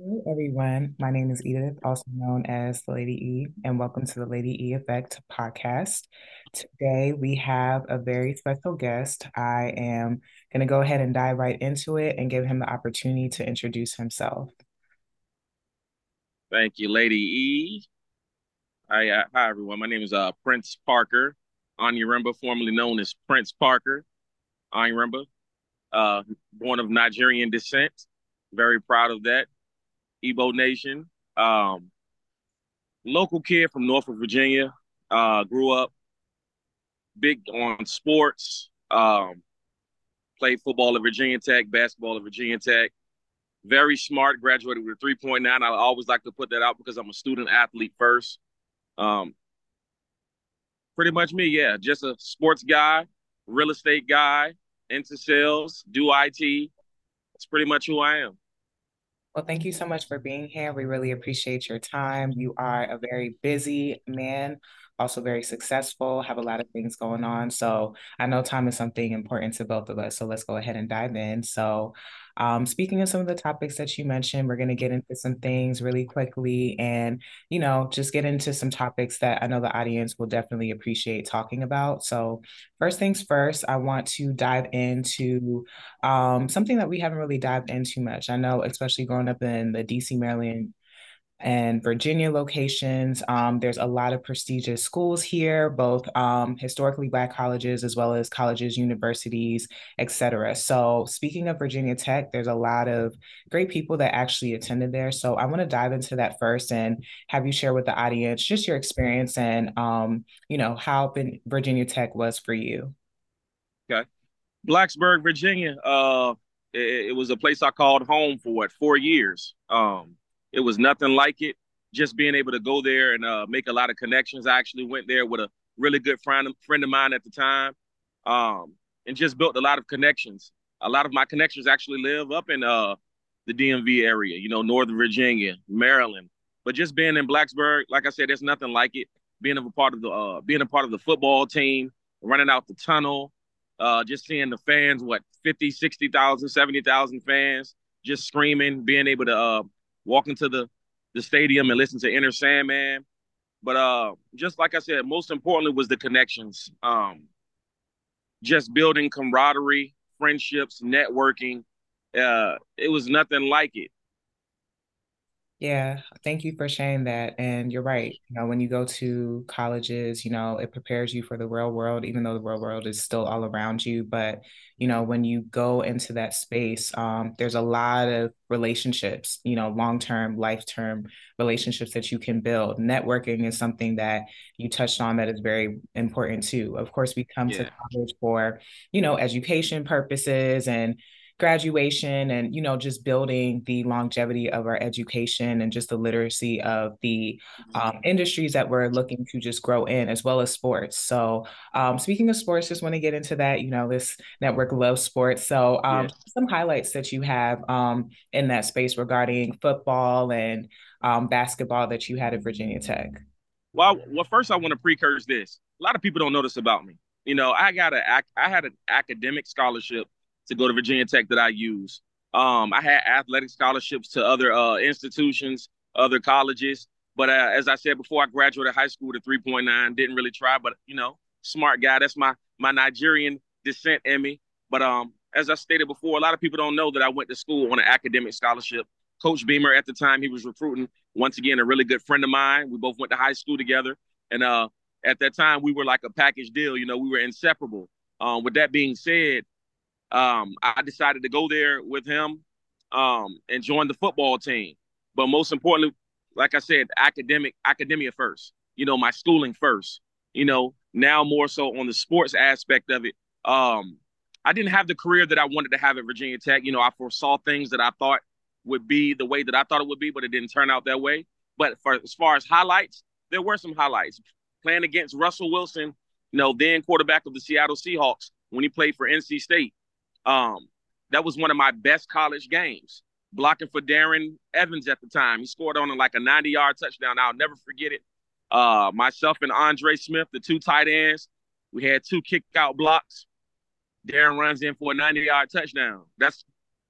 Hello, everyone. My name is Edith, also known as the Lady E, and welcome to the Lady E Effect podcast. Today, we have a very special guest. I am going to go ahead and dive right into it and give him the opportunity to introduce himself. Thank you, Lady E. Hi, uh, hi everyone. My name is uh, Prince Parker, Onyiremba, formerly known as Prince Parker Onyiremba, uh, born of Nigerian descent. Very proud of that. Igbo Nation. Um, local kid from Norfolk, Virginia. Uh, grew up big on sports. Um, played football at Virginia Tech, basketball at Virginia Tech. Very smart. Graduated with a 3.9. I always like to put that out because I'm a student athlete first. Um, pretty much me, yeah. Just a sports guy, real estate guy, into sales, do IT. That's pretty much who I am. Well, thank you so much for being here. We really appreciate your time. You are a very busy man, also very successful, have a lot of things going on. So I know time is something important to both of us. So let's go ahead and dive in. So, um, speaking of some of the topics that you mentioned, we're going to get into some things really quickly and, you know, just get into some topics that I know the audience will definitely appreciate talking about. So, first things first, I want to dive into um, something that we haven't really dived into much. I know, especially growing up in the DC, Maryland and Virginia locations. Um, there's a lot of prestigious schools here, both um, historically Black colleges as well as colleges, universities, et cetera. So, speaking of Virginia Tech, there's a lot of great people that actually attended there. So, I want to dive into that first and have you share with the audience just your experience and, um, you know, how Virginia Tech was for you. Okay. Blacksburg, Virginia. Uh, it, it was a place I called home for what four years. Um, it was nothing like it. Just being able to go there and uh, make a lot of connections. I actually went there with a really good friend friend of mine at the time, um, and just built a lot of connections. A lot of my connections actually live up in uh, the DMV area, you know, Northern Virginia, Maryland. But just being in Blacksburg, like I said, there's nothing like it. Being a part of the uh, being a part of the football team, running out the tunnel, uh, just seeing the fans, what 50, 60,000, 70,000 fans just screaming, being able to uh, walk to the the stadium and listen to Enter Sandman. But uh, just like I said, most importantly was the connections. Um, just building camaraderie, friendships, networking. Uh, it was nothing like it. Yeah, thank you for sharing that. And you're right. You know, when you go to colleges, you know, it prepares you for the real world, even though the real world is still all around you. But, you know, when you go into that space, um, there's a lot of relationships, you know, long term, life term relationships that you can build. Networking is something that you touched on that is very important too. Of course, we come yeah. to college for, you know, education purposes and, graduation and you know just building the longevity of our education and just the literacy of the um, mm-hmm. industries that we're looking to just grow in as well as sports. So um, speaking of sports just want to get into that you know this network loves sports. So um, yeah. some highlights that you have um, in that space regarding football and um, basketball that you had at virginia tech. Well well first i want to precurse this. A lot of people don't know this about me. You know i got a i had an academic scholarship to go to Virginia Tech that I use. Um, I had athletic scholarships to other uh, institutions, other colleges. But uh, as I said before, I graduated high school with a 3.9. Didn't really try, but you know, smart guy. That's my my Nigerian descent in me. But um, as I stated before, a lot of people don't know that I went to school on an academic scholarship. Coach Beamer at the time he was recruiting once again a really good friend of mine. We both went to high school together, and uh, at that time we were like a package deal. You know, we were inseparable. Um, with that being said, um, I decided to go there with him um, and join the football team. But most importantly, like I said, academic academia first. You know, my schooling first. You know, now more so on the sports aspect of it. Um, I didn't have the career that I wanted to have at Virginia Tech. You know, I foresaw things that I thought would be the way that I thought it would be, but it didn't turn out that way. But for as far as highlights, there were some highlights. Playing against Russell Wilson, you know, then quarterback of the Seattle Seahawks when he played for NC State. Um, that was one of my best college games. Blocking for Darren Evans at the time. He scored on like a 90 yard touchdown. I'll never forget it. Uh, myself and Andre Smith, the two tight ends, we had two kick out blocks. Darren runs in for a 90 yard touchdown. That's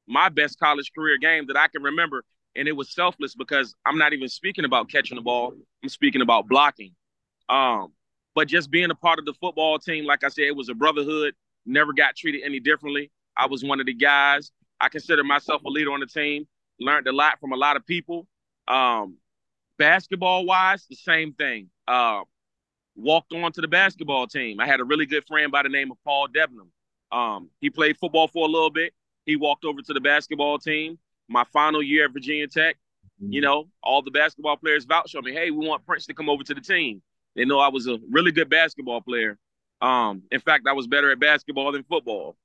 my best college career game that I can remember. and it was selfless because I'm not even speaking about catching the ball. I'm speaking about blocking. Um, but just being a part of the football team, like I said, it was a brotherhood. Never got treated any differently. I was one of the guys. I consider myself a leader on the team. Learned a lot from a lot of people. Um, basketball wise, the same thing. Uh, walked on to the basketball team. I had a really good friend by the name of Paul Debnam. Um, he played football for a little bit. He walked over to the basketball team. My final year at Virginia Tech, mm-hmm. you know, all the basketball players vouched for me. Hey, we want Prince to come over to the team. They know I was a really good basketball player. Um, in fact, I was better at basketball than football.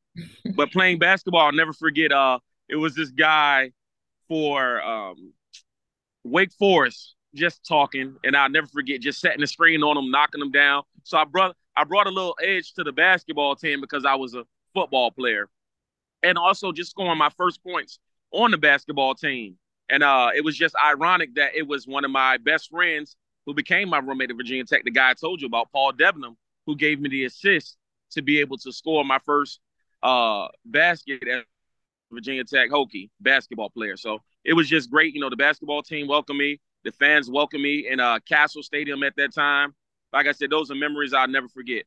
But playing basketball, I'll never forget. Uh, it was this guy for um, Wake Forest just talking, and I'll never forget just setting the screen on him, knocking him down. So I brought I brought a little edge to the basketball team because I was a football player, and also just scoring my first points on the basketball team. And uh, it was just ironic that it was one of my best friends who became my roommate at Virginia Tech, the guy I told you about, Paul Debnam, who gave me the assist to be able to score my first uh, basket at Virginia Tech Hokie basketball player. So it was just great. You know, the basketball team welcomed me. The fans welcomed me in uh, Cassell Stadium at that time. Like I said, those are memories I'll never forget.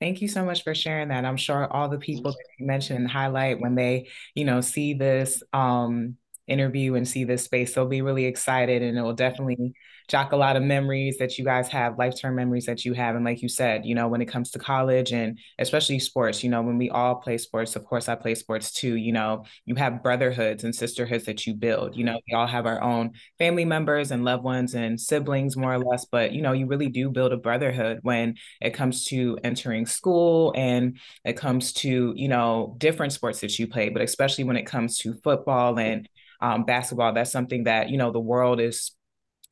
Thank you so much for sharing that. I'm sure all the people that you mentioned and highlight when they, you know, see this um, interview and see this space, they'll be really excited and it will definitely jock a lot of memories that you guys have, lifetime memories that you have. And like you said, you know, when it comes to college and especially sports, you know, when we all play sports, of course I play sports too, you know, you have brotherhoods and sisterhoods that you build. You know, we all have our own family members and loved ones and siblings more or less, but you know, you really do build a brotherhood when it comes to entering school and it comes to, you know, different sports that you play, but especially when it comes to football and um, basketball, that's something that, you know, the world is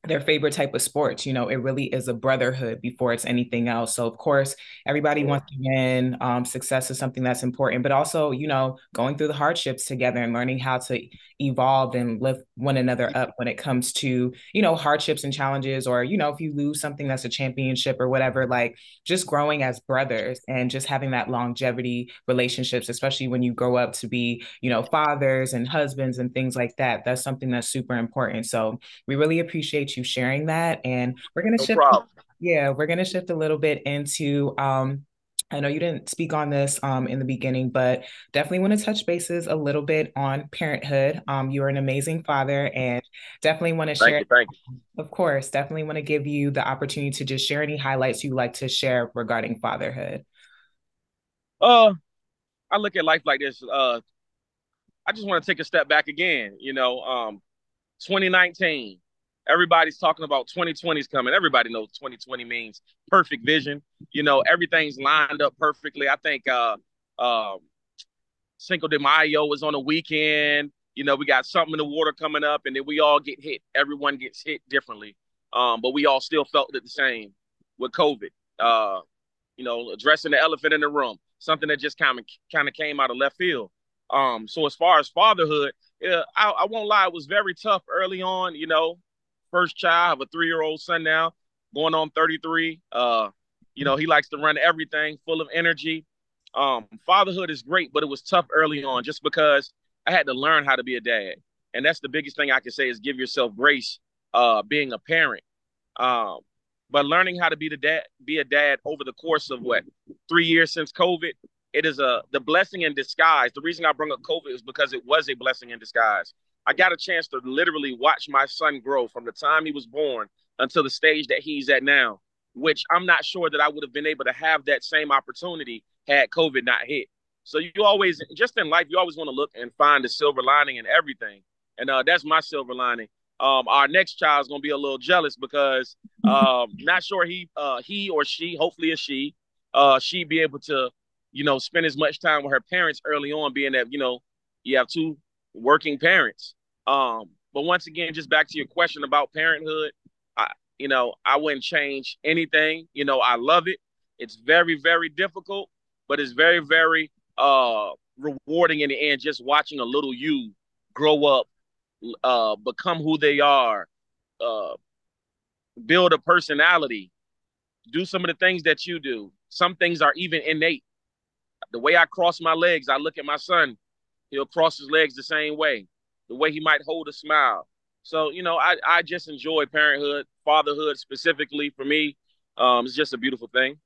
their favorite type of sports. You know, it really is a brotherhood before it's anything else. So, of course, everybody yeah. wants to win. Um, success is something that's important, but also, you know, going through the hardships together and learning how to evolve and lift one another up when it comes to, you know, hardships and challenges, or, you know, if you lose something that's a championship or whatever, like just growing as brothers and just having that longevity relationships, especially when you grow up to be, you know, fathers and husbands and things like that. That's something that's super important. So, we really appreciate you sharing that. And we're going to no shift. Problem. Yeah, we're going to shift a little bit into um, I know you didn't speak on this um, in the beginning, but definitely want to touch bases a little bit on parenthood. Um, you are an amazing father, and definitely want to thank share. You, thank you. Of course, definitely want to give you the opportunity to just share any highlights you like to share regarding fatherhood. Uh, I look at life like this. Uh, I just want to take a step back again. You know, um, 2019, Everybody's talking about 2020 is coming. Everybody knows 2020 means perfect vision. You know, everything's lined up perfectly. I think uh um Cinco de Mayo was on a weekend. You know, we got something in the water coming up, and then we all get hit. Everyone gets hit differently. Um, but we all still felt it the same with COVID. Uh, you know, addressing the elephant in the room, something that just kind of kind of came out of left field. Um, so as far as fatherhood, yeah, I, I won't lie, it was very tough early on. You know, first child. I have a three year old son now, going on 33. Uh, you know, he likes to run everything, full of energy. Um, fatherhood is great, but it was tough early on just because I had to learn how to be a dad. And that's the biggest thing I can say is give yourself grace uh, being a parent. Um, but learning how to be the dad, be a dad over the course of what three years since COVID, it is a the blessing in disguise. The reason I bring up COVID is because it was a blessing in disguise. I got a chance to literally watch my son grow from the time he was born until the stage that he's at now, which I'm not sure that I would have been able to have that same opportunity had COVID not hit. So you always, just in life, you always want to look and find the silver lining in everything, and uh, that's my silver lining. Um, our next child is gonna be a little jealous because um, not sure he uh, he or she, hopefully a she, uh, she be able to, you know, spend as much time with her parents early on, being that you know you have two working parents. Um, but once again, just back to your question about parenthood, I, you know, I wouldn't change anything. You know, I love it. It's very, very difficult, but it's very, very uh rewarding in the end. Just watching a little you grow up, uh, become who they are, uh, build a personality, do some of the things that you do. Some things are even innate. The way I cross my legs, I look at my son, he'll cross his legs the same way the way he might hold a smile. So, you know, I, I just enjoy parenthood, fatherhood specifically for me. Um, it's just a beautiful thing.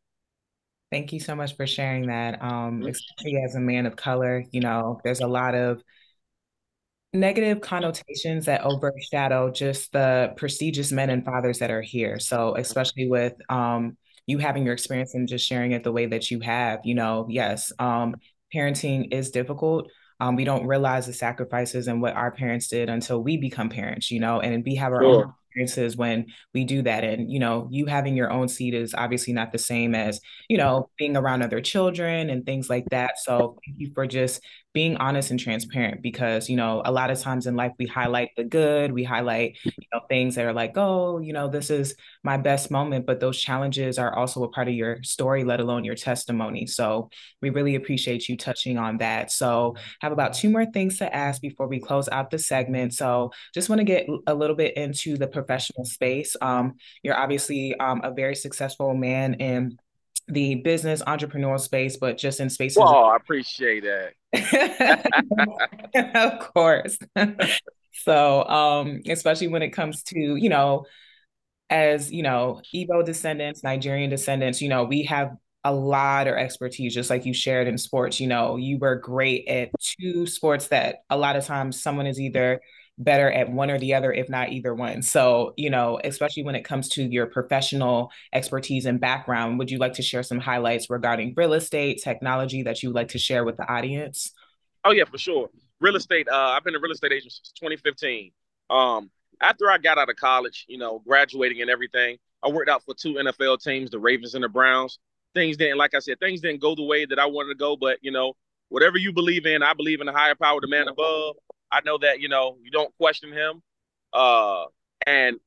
Thank you so much for sharing that. Um, mm-hmm. especially as a man of color, you know, there's a lot of negative connotations that overshadow just the prestigious men and fathers that are here. So, especially with um, you having your experience and just sharing it the way that you have, you know, yes, um, parenting is difficult. Um, we don't realize the sacrifices and what our parents did until we become parents, you know, and we have our sure. own experiences when we do that. And, you know, you having your own seed is obviously not the same as, you know, being around other children and things like that. So thank you for just being honest and transparent because you know a lot of times in life we highlight the good we highlight you know things that are like oh you know this is my best moment but those challenges are also a part of your story let alone your testimony. So we really appreciate you touching on that. So have about two more things to ask before we close out the segment. So just want to get a little bit into the professional space. Um, you're obviously um, a very successful man in the business entrepreneurial space, but just in spaces. Oh, I appreciate that. of course. so, um, especially when it comes to, you know, as you know, Igbo descendants, Nigerian descendants, you know, we have a lot of expertise, just like you shared in sports. You know, you were great at two sports that a lot of times someone is either better at one or the other, if not either one. So, you know, especially when it comes to your professional expertise and background, would you like to share some highlights regarding real estate, technology that you would like to share with the audience? Oh, yeah, for sure. Real estate, uh, I've been a real estate agent since 2015. Um, after I got out of college, you know, graduating and everything, I worked out for two NFL teams, the Ravens and the Browns. Things didn't, like I said, things didn't go the way that I wanted to go, but, you know, whatever you believe in, I believe in the higher power, the man above. I know that you know you don't question him, uh, and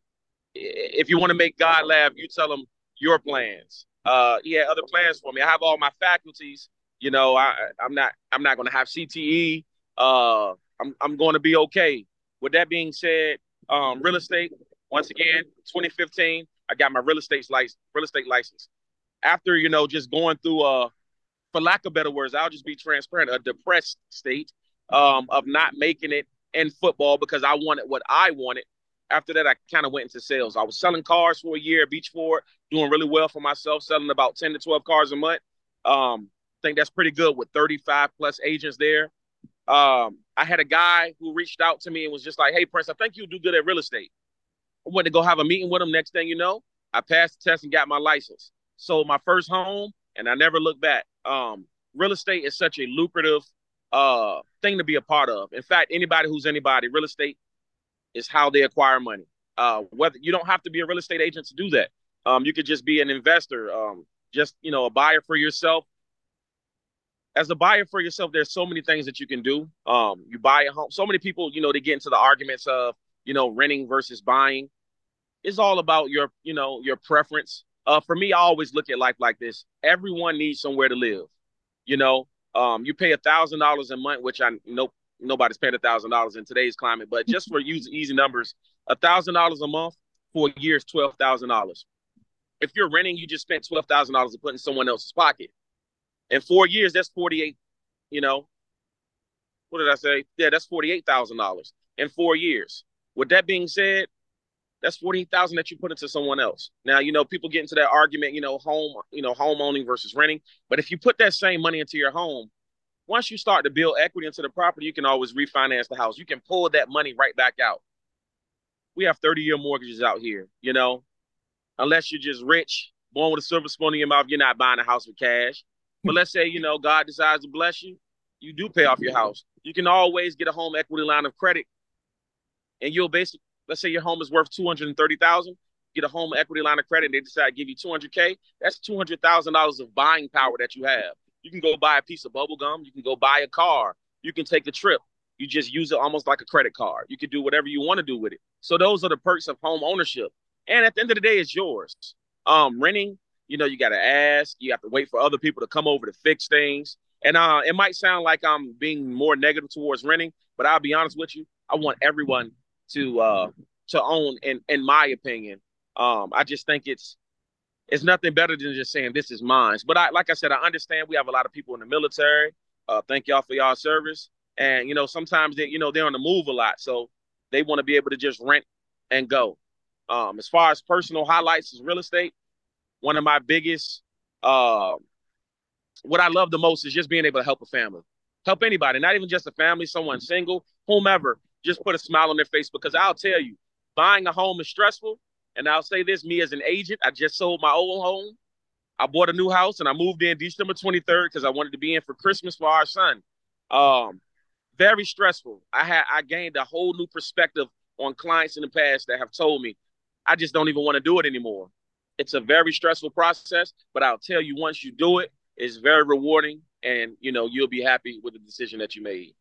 if you want to make God laugh, you tell him your plans. Uh, he had other plans for me. I have all my faculties. You know, I I'm not I'm not going to have CTE. Uh, I'm I'm going to be okay. With that being said, um, real estate once again, 2015, I got my real estate license. Real estate license. After you know, just going through a, for lack of better words, I'll just be transparent, a depressed state um, of not making it in football because I wanted what I wanted. After that, I kind of went into sales. I was selling cars for a year, Beach Ford, doing really well for myself, selling about 10 to 12 cars a month. Um, I think that's pretty good with 35 plus agents there. Um, I had a guy who reached out to me and was just like, Hey, Prince, I think you do good at real estate. I went to go have a meeting with him. Next thing you know, I passed the test and got my license. Sold my first home and I never looked back. Um, real estate is such a lucrative uh, thing to be a part of. In fact, anybody who's anybody, real estate is how they acquire money. Uh, whether you don't have to be a real estate agent to do that. Um, you could just be an investor, um, just you know, a buyer for yourself. As a buyer for yourself, there's so many things that you can do. Um, you buy a home. So many people, you know, they get into the arguments of, you know, renting versus buying. It's all about your, you know, your preference. Uh, for me, I always look at life like this. Everyone needs somewhere to live. You know, um, you pay a thousand dollars a month, which I nope nobody's paying a thousand dollars in today's climate, but just for using easy numbers, a thousand dollars a month for a year is twelve thousand dollars. If you're renting, you just spent twelve thousand dollars to put in someone else's pocket. In four years, that's forty eight. You know, what did I say? Yeah, that's forty eight thousand dollars in four years. With that being said, that's 48,000 that you put into someone else. Now, you know, people get into that argument, you know, home, you know, home owning versus renting. But if you put that same money into your home, once you start to build equity into the property, you can always refinance the house. You can pull that money right back out. We have 30 year mortgages out here, you know, unless you're just rich, born with a silver spoon in your mouth, you're not buying a house with cash. But let's say, you know, God decides to bless you, you do pay off your house. You can always get a home equity line of credit and you'll basically let's say your home is worth 230,000, get a home equity line of credit and they decide to give you 200K, that's $200,000 of buying power that you have. You can go buy a piece of bubble gum, you can go buy a car, you can take a trip. You just use it almost like a credit card. You can do whatever you want to do with it. So those are the perks of home ownership. And at the end of the day, it's yours. Um, renting, you know, you got to ask, you have to wait for other people to come over to fix things. And uh, it might sound like I'm being more negative towards renting, but I'll be honest with you. I want everyone to uh to own in in my opinion. Um I just think it's it's nothing better than just saying this is mine. But I like I said, I understand we have a lot of people in the military. Uh thank y'all for y'all service. and you know sometimes they you know they're on the move a lot, so they want to be able to just rent and go. Um, as far as personal highlights is real estate, one of my biggest uh, what I love the most is just being able to help a family, help anybody, not even just a family, someone single, whomever, just put a smile on their face. Because I'll tell you, buying a home is stressful. And I'll say this me as an agent, I just sold my old home. I bought a new house and I moved in December 23rd because I wanted to be in for Christmas for our son. Um, very stressful. I had I gained a whole new perspective on clients in the past that have told me I just don't even want to do it anymore. It's a very stressful process, but I'll tell you once you do it, it's very rewarding and you know you'll be happy with the decision that you made.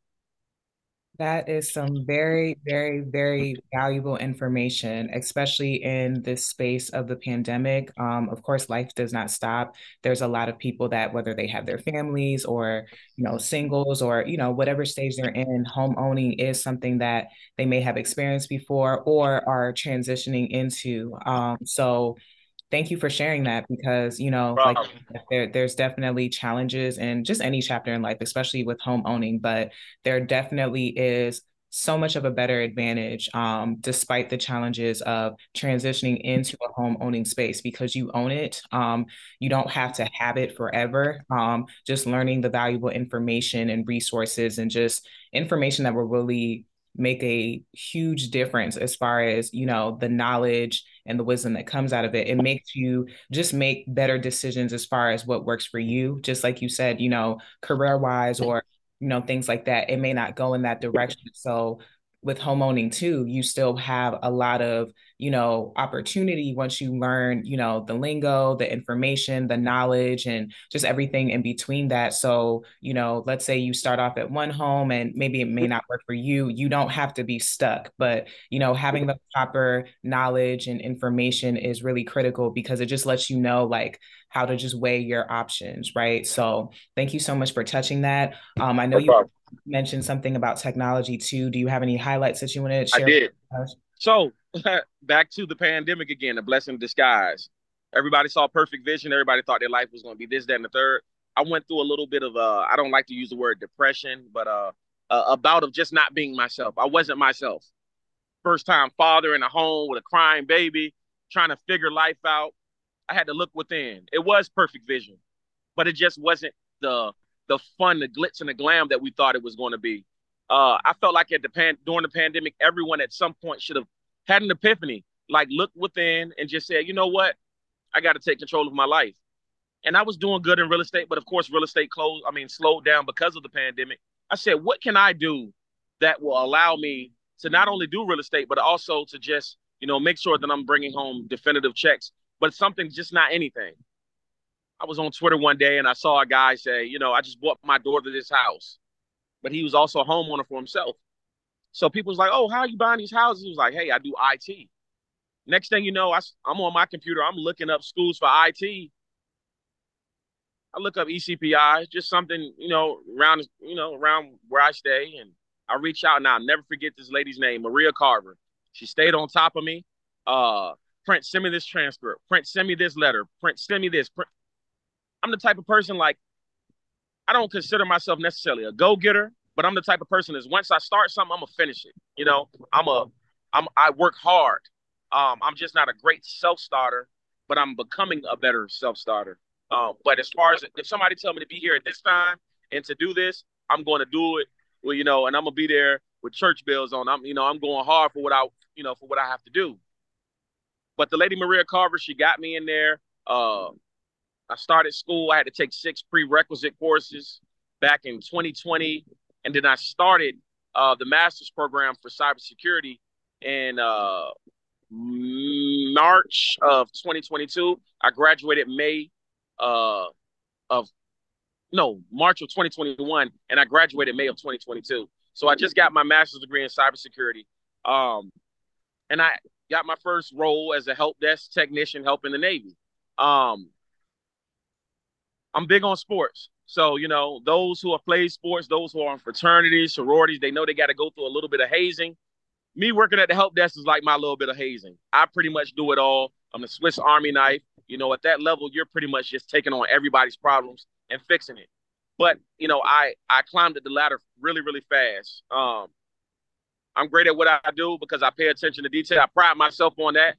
That is some very, very, very valuable information, especially in this space of the pandemic. Um, of course, life does not stop. There's a lot of people that, whether they have their families or, you know, singles or, you know, whatever stage they're in, home owning is something that they may have experienced before or are transitioning into. Um, so, thank you for sharing that because you know like there, there's definitely challenges in just any chapter in life especially with home owning but there definitely is so much of a better advantage um, despite the challenges of transitioning into a home owning space because you own it um, you don't have to have it forever um, just learning the valuable information and resources and just information that will really make a huge difference as far as you know the knowledge and the wisdom that comes out of it it makes you just make better decisions as far as what works for you. Just like you said you know career wise or you know things like that it may not go in that direction. So with home owning too, you still have a lot of, you know, opportunity once you learn, you know, the lingo, the information, the knowledge, and just everything in between that. So, you know, let's say you start off at one home and maybe it may not work for you. You don't have to be stuck, but, you know, having the proper knowledge and information is really critical because it just lets you know, like, how to just weigh your options, right? So, thank you so much for touching that. Um, I know no you mentioned something about technology too. Do you have any highlights that you want to share? I did. So back to the pandemic again, a blessing in disguise. Everybody saw perfect vision. Everybody thought their life was going to be this, that, and the third. I went through a little bit of uh, I don't like to use the word depression, but uh, a bout of just not being myself. I wasn't myself. First time father in a home with a crying baby, trying to figure life out. I had to look within. It was perfect vision, but it just wasn't the the fun, the glitz and the glam that we thought it was going to be. Uh, I felt like at the pan during the pandemic, everyone at some point should have had an epiphany, like looked within and just said, you know what, I got to take control of my life. And I was doing good in real estate, but of course, real estate closed. I mean, slowed down because of the pandemic. I said, what can I do that will allow me to not only do real estate, but also to just, you know, make sure that I'm bringing home definitive checks, but something just not anything. I was on Twitter one day and I saw a guy say, you know, I just bought my daughter this house, but he was also a homeowner for himself. So people was like, oh, how are you buying these houses? He was like, hey, I do IT. Next thing you know, I, I'm on my computer. I'm looking up schools for IT. I look up ECPI, just something, you know, around, you know, around where I stay. And I reach out and I'll never forget this lady's name, Maria Carver. She stayed on top of me. Uh, Prince, send me this transcript. Print, send me this letter. Print, send me this. Prince, I'm the type of person like I don't consider myself necessarily a go-getter, but I'm the type of person is once I start something, I'm gonna finish it. You know, I'm a I'm I work hard. Um, I'm just not a great self-starter, but I'm becoming a better self-starter. Um, but as far as if somebody tell me to be here at this time and to do this, I'm going to do it. Well, you know, and I'm gonna be there with church bells on. I'm, you know, I'm going hard for what I, you know, for what I have to do. But the lady Maria Carver, she got me in there. Uh, I started school. I had to take six prerequisite courses back in 2020, and then I started uh, the master's program for cybersecurity in uh, March of 2022. I graduated May uh, of no March of 2021, and I graduated May of 2022. So I just got my master's degree in cybersecurity, um, and I got my first role as a help desk technician helping the Navy. Um, I'm big on sports. So, you know, those who have played sports, those who are in fraternities, sororities, they know they got to go through a little bit of hazing. Me working at the help desk is like my little bit of hazing. I pretty much do it all. I'm a Swiss Army knife. You know, at that level, you're pretty much just taking on everybody's problems and fixing it. but you know, I I climbed the ladder really really fast. Um, I'm great at what I do because I pay attention to detail. I pride myself on that.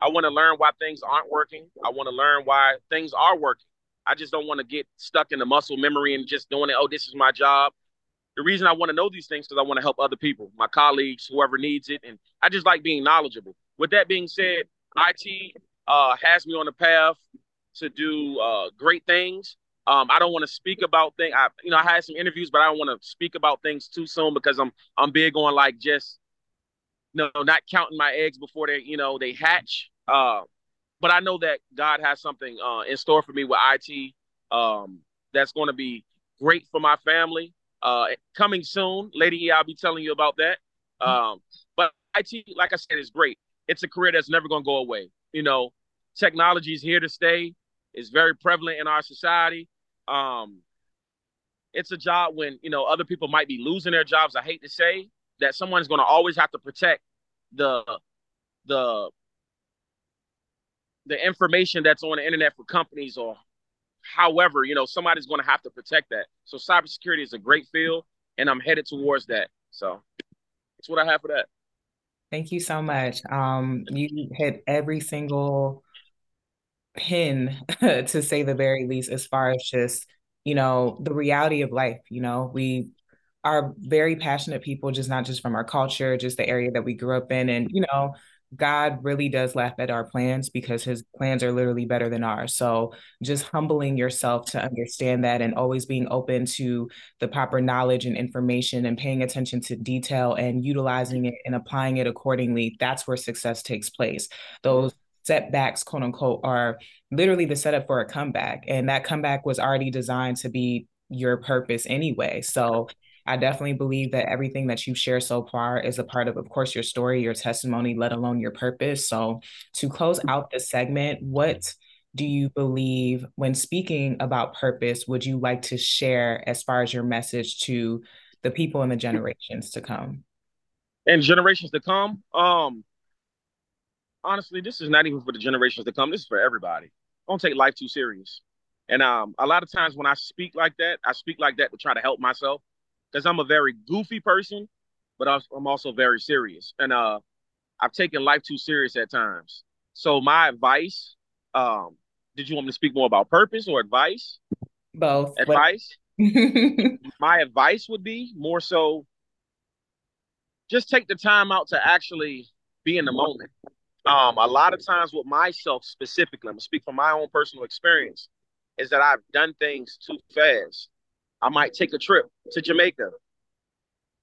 I want to learn why things aren't working. I want to learn why things are working. I just don't want to get stuck in the muscle memory and just doing it. Oh, this is my job. The reason I want to know these things because I want to help other people, my colleagues, whoever needs it, and I just like being knowledgeable. With that being said, IT uh, has me on the path to do uh, great things. Um, I don't want to speak about things. I, you know, I had some interviews, but I don't want to speak about things too soon because I'm I'm big on like just, you know, not counting my eggs before they, you know, they hatch. Uh, but I know that God has something uh, in store for me with IT um, that's going to be great for my family. Uh, coming soon, Lady E, I'll be telling you about that. Um, but IT, like I said, is great. It's a career that's never going to go away. You know, technology is here to stay. It's very prevalent in our society. Um, it's a job when you know other people might be losing their jobs. I hate to say that someone's going to always have to protect the the the information that's on the internet for companies or however you know somebody's going to have to protect that. So cybersecurity is a great field, and I'm headed towards that. So that's what I have for that. Thank you so much. Um, you hit every single pin to say the very least as far as just you know the reality of life you know we are very passionate people just not just from our culture just the area that we grew up in and you know God really does laugh at our plans because his plans are literally better than ours. So just humbling yourself to understand that and always being open to the proper knowledge and information and paying attention to detail and utilizing it and applying it accordingly, that's where success takes place. Those setbacks, quote unquote, are literally the setup for a comeback. And that comeback was already designed to be your purpose anyway. So I definitely believe that everything that you've shared so far is a part of, of course, your story, your testimony, let alone your purpose. So to close out this segment, what do you believe when speaking about purpose would you like to share as far as your message to the people in the generations to come? And generations to come, um, honestly, this is not even for the generations to come. This is for everybody. Don't take life too serious. And um, a lot of times when I speak like that, I speak like that to try to help myself because I'm a very goofy person, but I'm also very serious. And uh, I've taken life too serious at times. So my advice, um, did you want me to speak more about purpose or advice? Both. Advice. my advice would be more so just take the time out to actually be in the moment. Um, a lot of times with myself specifically, I'm gonna speak from my own personal experience, is that I've done things too fast. I might take a trip to Jamaica.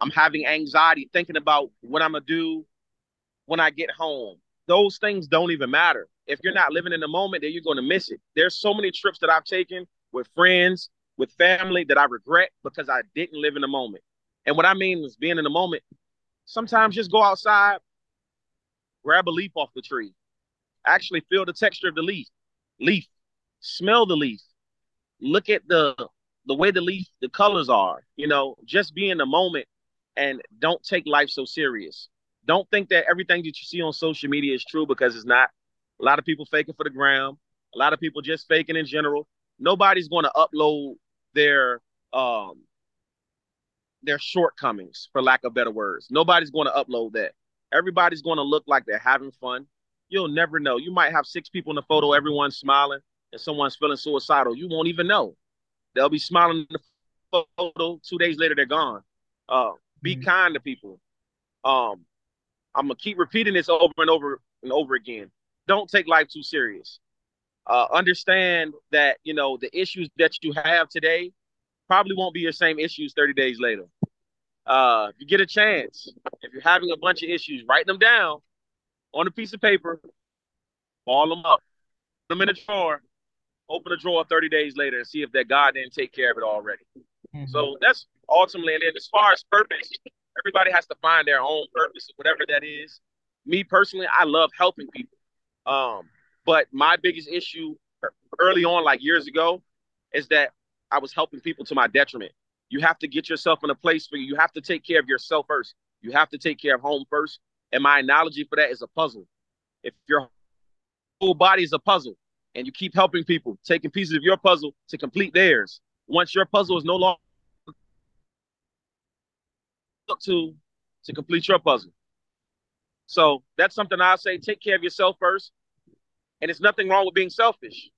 I'm having anxiety thinking about what I'm gonna do when I get home. Those things don't even matter. If you're not living in the moment, then you're gonna miss it. There's so many trips that I've taken with friends, with family that I regret because I didn't live in the moment. And what I mean is being in the moment. Sometimes just go outside, grab a leaf off the tree, actually feel the texture of the leaf, leaf, smell the leaf, look at the the way the leaf, the colors are, you know, just be in the moment and don't take life so serious. Don't think that everything that you see on social media is true because it's not. A lot of people faking for the gram. A lot of people just faking in general. Nobody's going to upload their um their shortcomings, for lack of better words. Nobody's going to upload that. Everybody's going to look like they're having fun. You'll never know. You might have six people in the photo, everyone's smiling, and someone's feeling suicidal. You won't even know. They'll be smiling in the photo. Two days later, they're gone. Uh, be mm-hmm. kind to people. Um, I'm gonna keep repeating this over and over and over again. Don't take life too serious. Uh, understand that you know the issues that you have today probably won't be your same issues 30 days later. Uh, if you get a chance, if you're having a bunch of issues, write them down on a piece of paper, ball them up, put them in a drawer, open a drawer 30 days later and see if that God didn't take care of it already. Mm-hmm. So that's ultimately, and then as far as purpose, everybody has to find their own purpose, whatever that is. Me personally, I love helping people. Um, but my biggest issue early on, like years ago, is that I was helping people to my detriment. You have to get yourself in a place where you have to take care of yourself first. You have to take care of home first. And my analogy for that is a puzzle. If your whole body is a puzzle and you keep helping people, taking pieces of your puzzle to complete theirs, once your puzzle is no longer to to complete your puzzle. So that's something I say. Take care of yourself first, and it's nothing wrong with being selfish.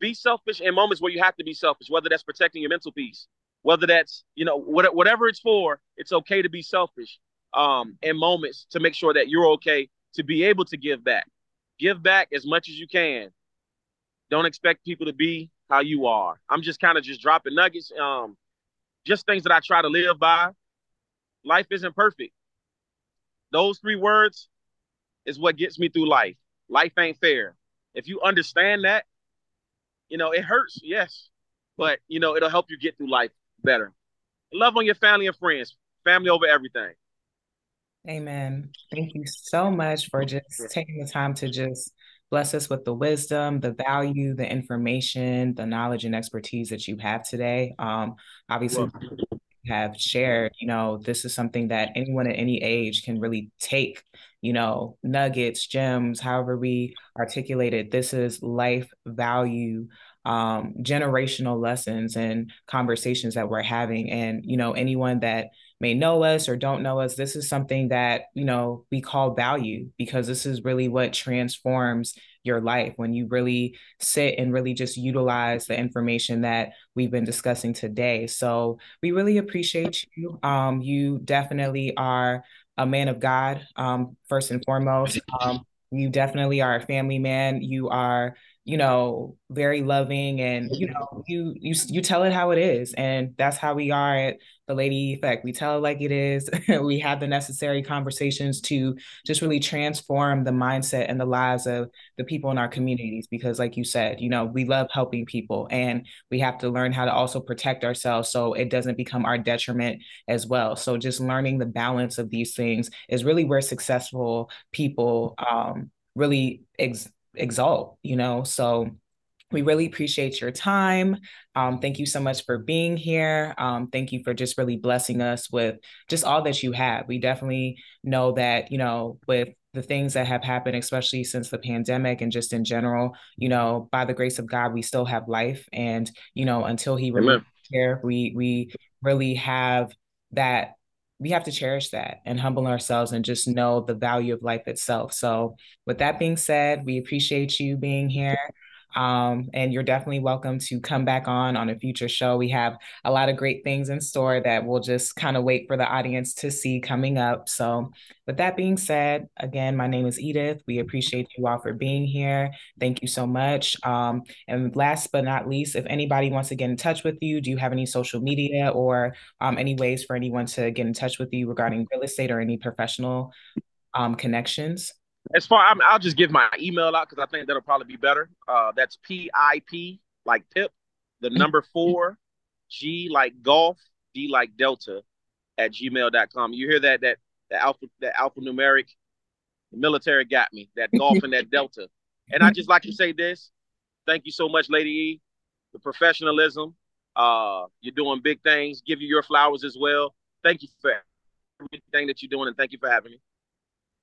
Be selfish in moments where you have to be selfish, whether that's protecting your mental peace, whether that's you know whatever it's for. It's okay to be selfish um, in moments to make sure that you're okay to be able to give back. Give back as much as you can. Don't expect people to be how you are. I'm just kind of just dropping nuggets, um, just things that I try to live by. Life isn't perfect. Those three words is what gets me through life. Life ain't fair. If you understand that, you know, it hurts, yes, but you know, it'll help you get through life better. Love on your family and friends. Family over everything. Amen. Thank you so much for just taking the time to just bless us with the wisdom, the value, the information, the knowledge and expertise that you have today. Um, obviously, have shared, you know, this is something that anyone at any age can really take, you know, nuggets, gems, however we articulate it. This is life value, um, generational lessons and conversations that we're having. And, you know, anyone that may know us or don't know us, this is something that, you know, we call value because this is really what transforms your life when you really sit and really just utilize the information that we've been discussing today. So we really appreciate you. Um, you definitely are a man of God, um, first and foremost. Um, you definitely are a family man. You are you know very loving and you know you you you tell it how it is and that's how we are. At the lady effect we tell it like it is. We have the necessary conversations to just really transform the mindset and the lives of the people in our communities because like you said you know we love helping people and we have to learn how to also protect ourselves so it doesn't become our detriment as well. So just learning the balance of these things is really where successful people um really ex- exalt, you know? So we really appreciate your time. Um, thank you so much for being here. Um, thank you for just really blessing us with just all that you have. We definitely know that, you know, with the things that have happened, especially since the pandemic and just in general, you know, by the grace of God, we still have life. And, you know, until He remains here, we we really have that we have to cherish that and humble ourselves and just know the value of life itself. So, with that being said, we appreciate you being here. Um, and you're definitely welcome to come back on on a future show. We have a lot of great things in store that we'll just kind of wait for the audience to see coming up. So, with that being said, again, my name is Edith. We appreciate you all for being here. Thank you so much. Um, and last but not least, if anybody wants to get in touch with you, do you have any social media or um, any ways for anyone to get in touch with you regarding real estate or any professional um, connections? As far, i will just give my email out because I think that'll probably be better. Uh, that's P I P like Pip, the number four, G like golf, D like Delta, at gmail.com. You hear that that the alpha that alphanumeric, the military got me that golf and that Delta. And I just like to say this: thank you so much, Lady E, the professionalism. Uh, you're doing big things. Give you your flowers as well. Thank you for everything that you're doing, and thank you for having me.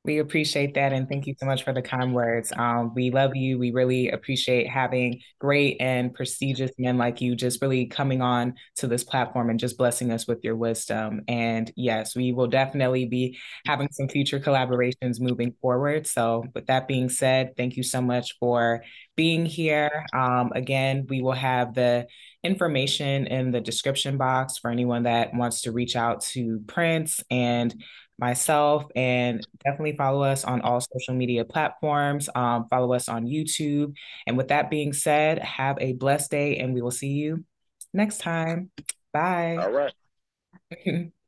We appreciate that. And thank you so much for the kind words. Um, we love you. We really appreciate having great and prestigious men like you just really coming on to this platform and just blessing us with your wisdom. And yes, we will definitely be having some future collaborations moving forward. So, with that being said, thank you so much for being here. Um, again, we will have the information in the description box for anyone that wants to reach out to Prince and myself and definitely follow us on all social media platforms. Um, follow us on YouTube. And with that being said, have a blessed day and we will see you next time. Bye. All right.